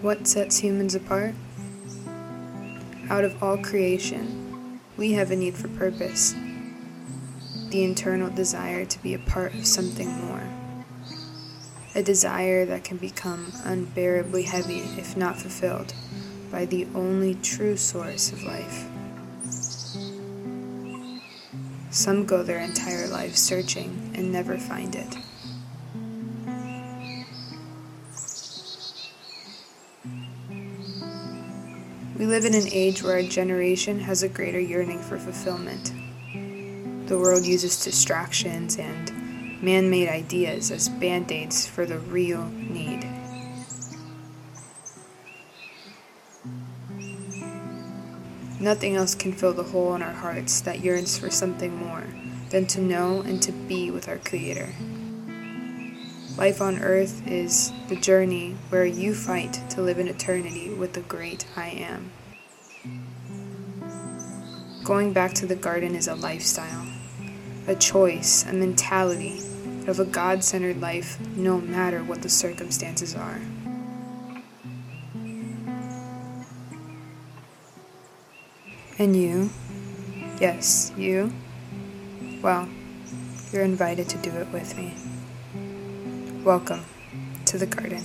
What sets humans apart? Out of all creation, we have a need for purpose, the internal desire to be a part of something more, a desire that can become unbearably heavy if not fulfilled by the only true source of life. Some go their entire life searching and never find it. We live in an age where our generation has a greater yearning for fulfillment. The world uses distractions and man made ideas as band aids for the real need. Nothing else can fill the hole in our hearts that yearns for something more than to know and to be with our Creator. Life on earth is the journey where you fight to live in eternity with the great I Am. Going back to the garden is a lifestyle, a choice, a mentality of a God centered life no matter what the circumstances are. And you, yes, you, well, you're invited to do it with me. Welcome to the garden.